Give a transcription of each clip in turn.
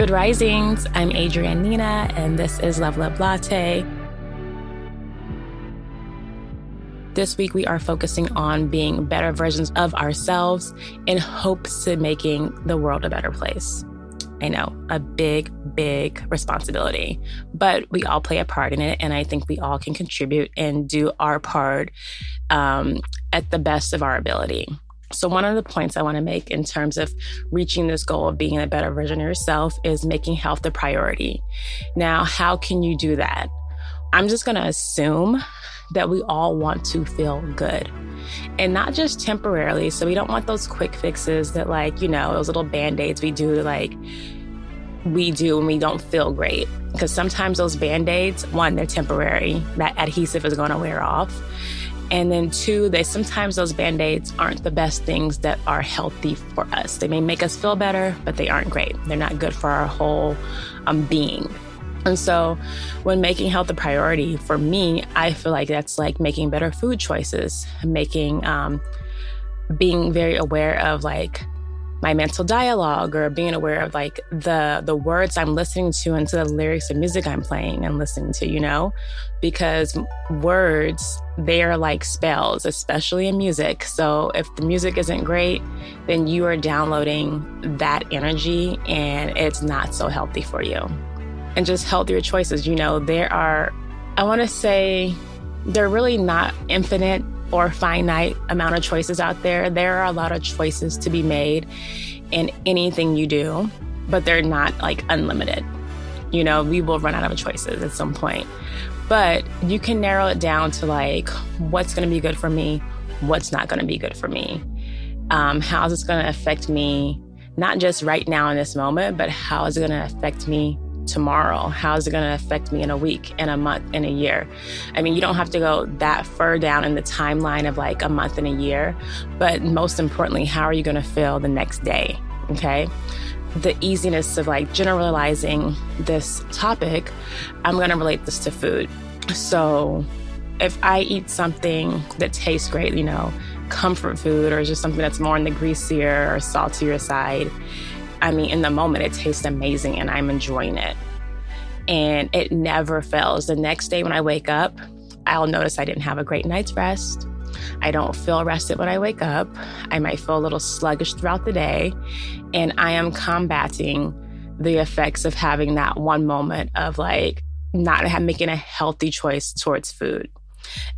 Good risings. I'm Adrienne Nina, and this is Level Up Latte. This week, we are focusing on being better versions of ourselves in hopes of making the world a better place. I know, a big, big responsibility, but we all play a part in it. And I think we all can contribute and do our part um, at the best of our ability. So, one of the points I want to make in terms of reaching this goal of being a better version of yourself is making health a priority. Now, how can you do that? I'm just going to assume that we all want to feel good and not just temporarily. So, we don't want those quick fixes that, like, you know, those little band aids we do like, we do when we don't feel great. Because sometimes those band aids, one, they're temporary, that adhesive is going to wear off. And then two, they sometimes those band-aids aren't the best things that are healthy for us. They may make us feel better, but they aren't great. They're not good for our whole um, being. And so, when making health a priority for me, I feel like that's like making better food choices, making, um, being very aware of like my mental dialogue or being aware of like the the words I'm listening to and to the lyrics of music I'm playing and listening to, you know? Because words, they are like spells, especially in music. So if the music isn't great, then you are downloading that energy and it's not so healthy for you. And just healthier choices, you know, there are I want to say they're really not infinite or finite amount of choices out there. There are a lot of choices to be made in anything you do, but they're not like unlimited. You know, we will run out of choices at some point. But you can narrow it down to like what's going to be good for me, what's not going to be good for me. Um, how is this going to affect me, not just right now in this moment, but how is it going to affect me tomorrow? How is it going to affect me in a week, in a month, in a year? I mean, you don't have to go that far down in the timeline of like a month and a year, but most importantly, how are you going to feel the next day? Okay. The easiness of like generalizing this topic, I'm going to relate this to food. So if I eat something that tastes great, you know, comfort food or just something that's more on the greasier or saltier side, I mean, in the moment, it tastes amazing and I'm enjoying it. And it never fails. The next day when I wake up, I'll notice I didn't have a great night's rest. I don't feel rested when I wake up. I might feel a little sluggish throughout the day. And I am combating the effects of having that one moment of like not making a healthy choice towards food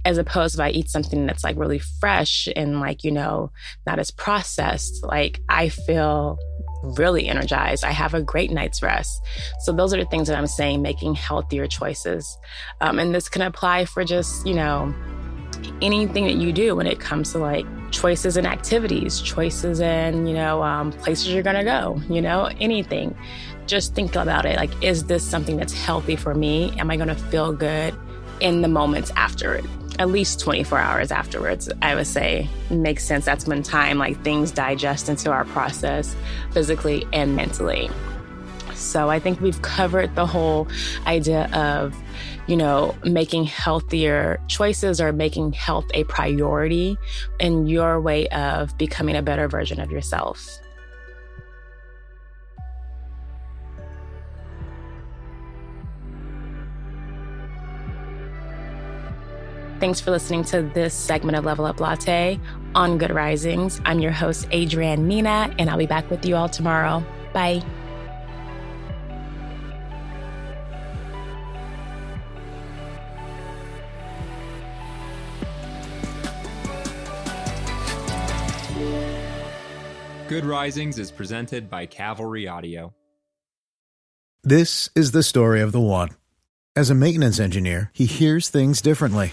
as opposed if I eat something that's like really fresh and like, you know, not as processed, like I feel really energized. I have a great night's rest. So those are the things that I'm saying, making healthier choices. Um, and this can apply for just, you know, anything that you do when it comes to like choices and activities, choices and, you know, um, places you're going to go, you know, anything. Just think about it. Like, is this something that's healthy for me? Am I going to feel good in the moments after it? At least 24 hours afterwards, I would say makes sense. That's when time, like things digest into our process physically and mentally. So I think we've covered the whole idea of, you know, making healthier choices or making health a priority in your way of becoming a better version of yourself. Thanks for listening to this segment of Level Up Latte on Good Risings. I'm your host, Adrienne Nina, and I'll be back with you all tomorrow. Bye. Good Risings is presented by Cavalry Audio. This is the story of the one. As a maintenance engineer, he hears things differently.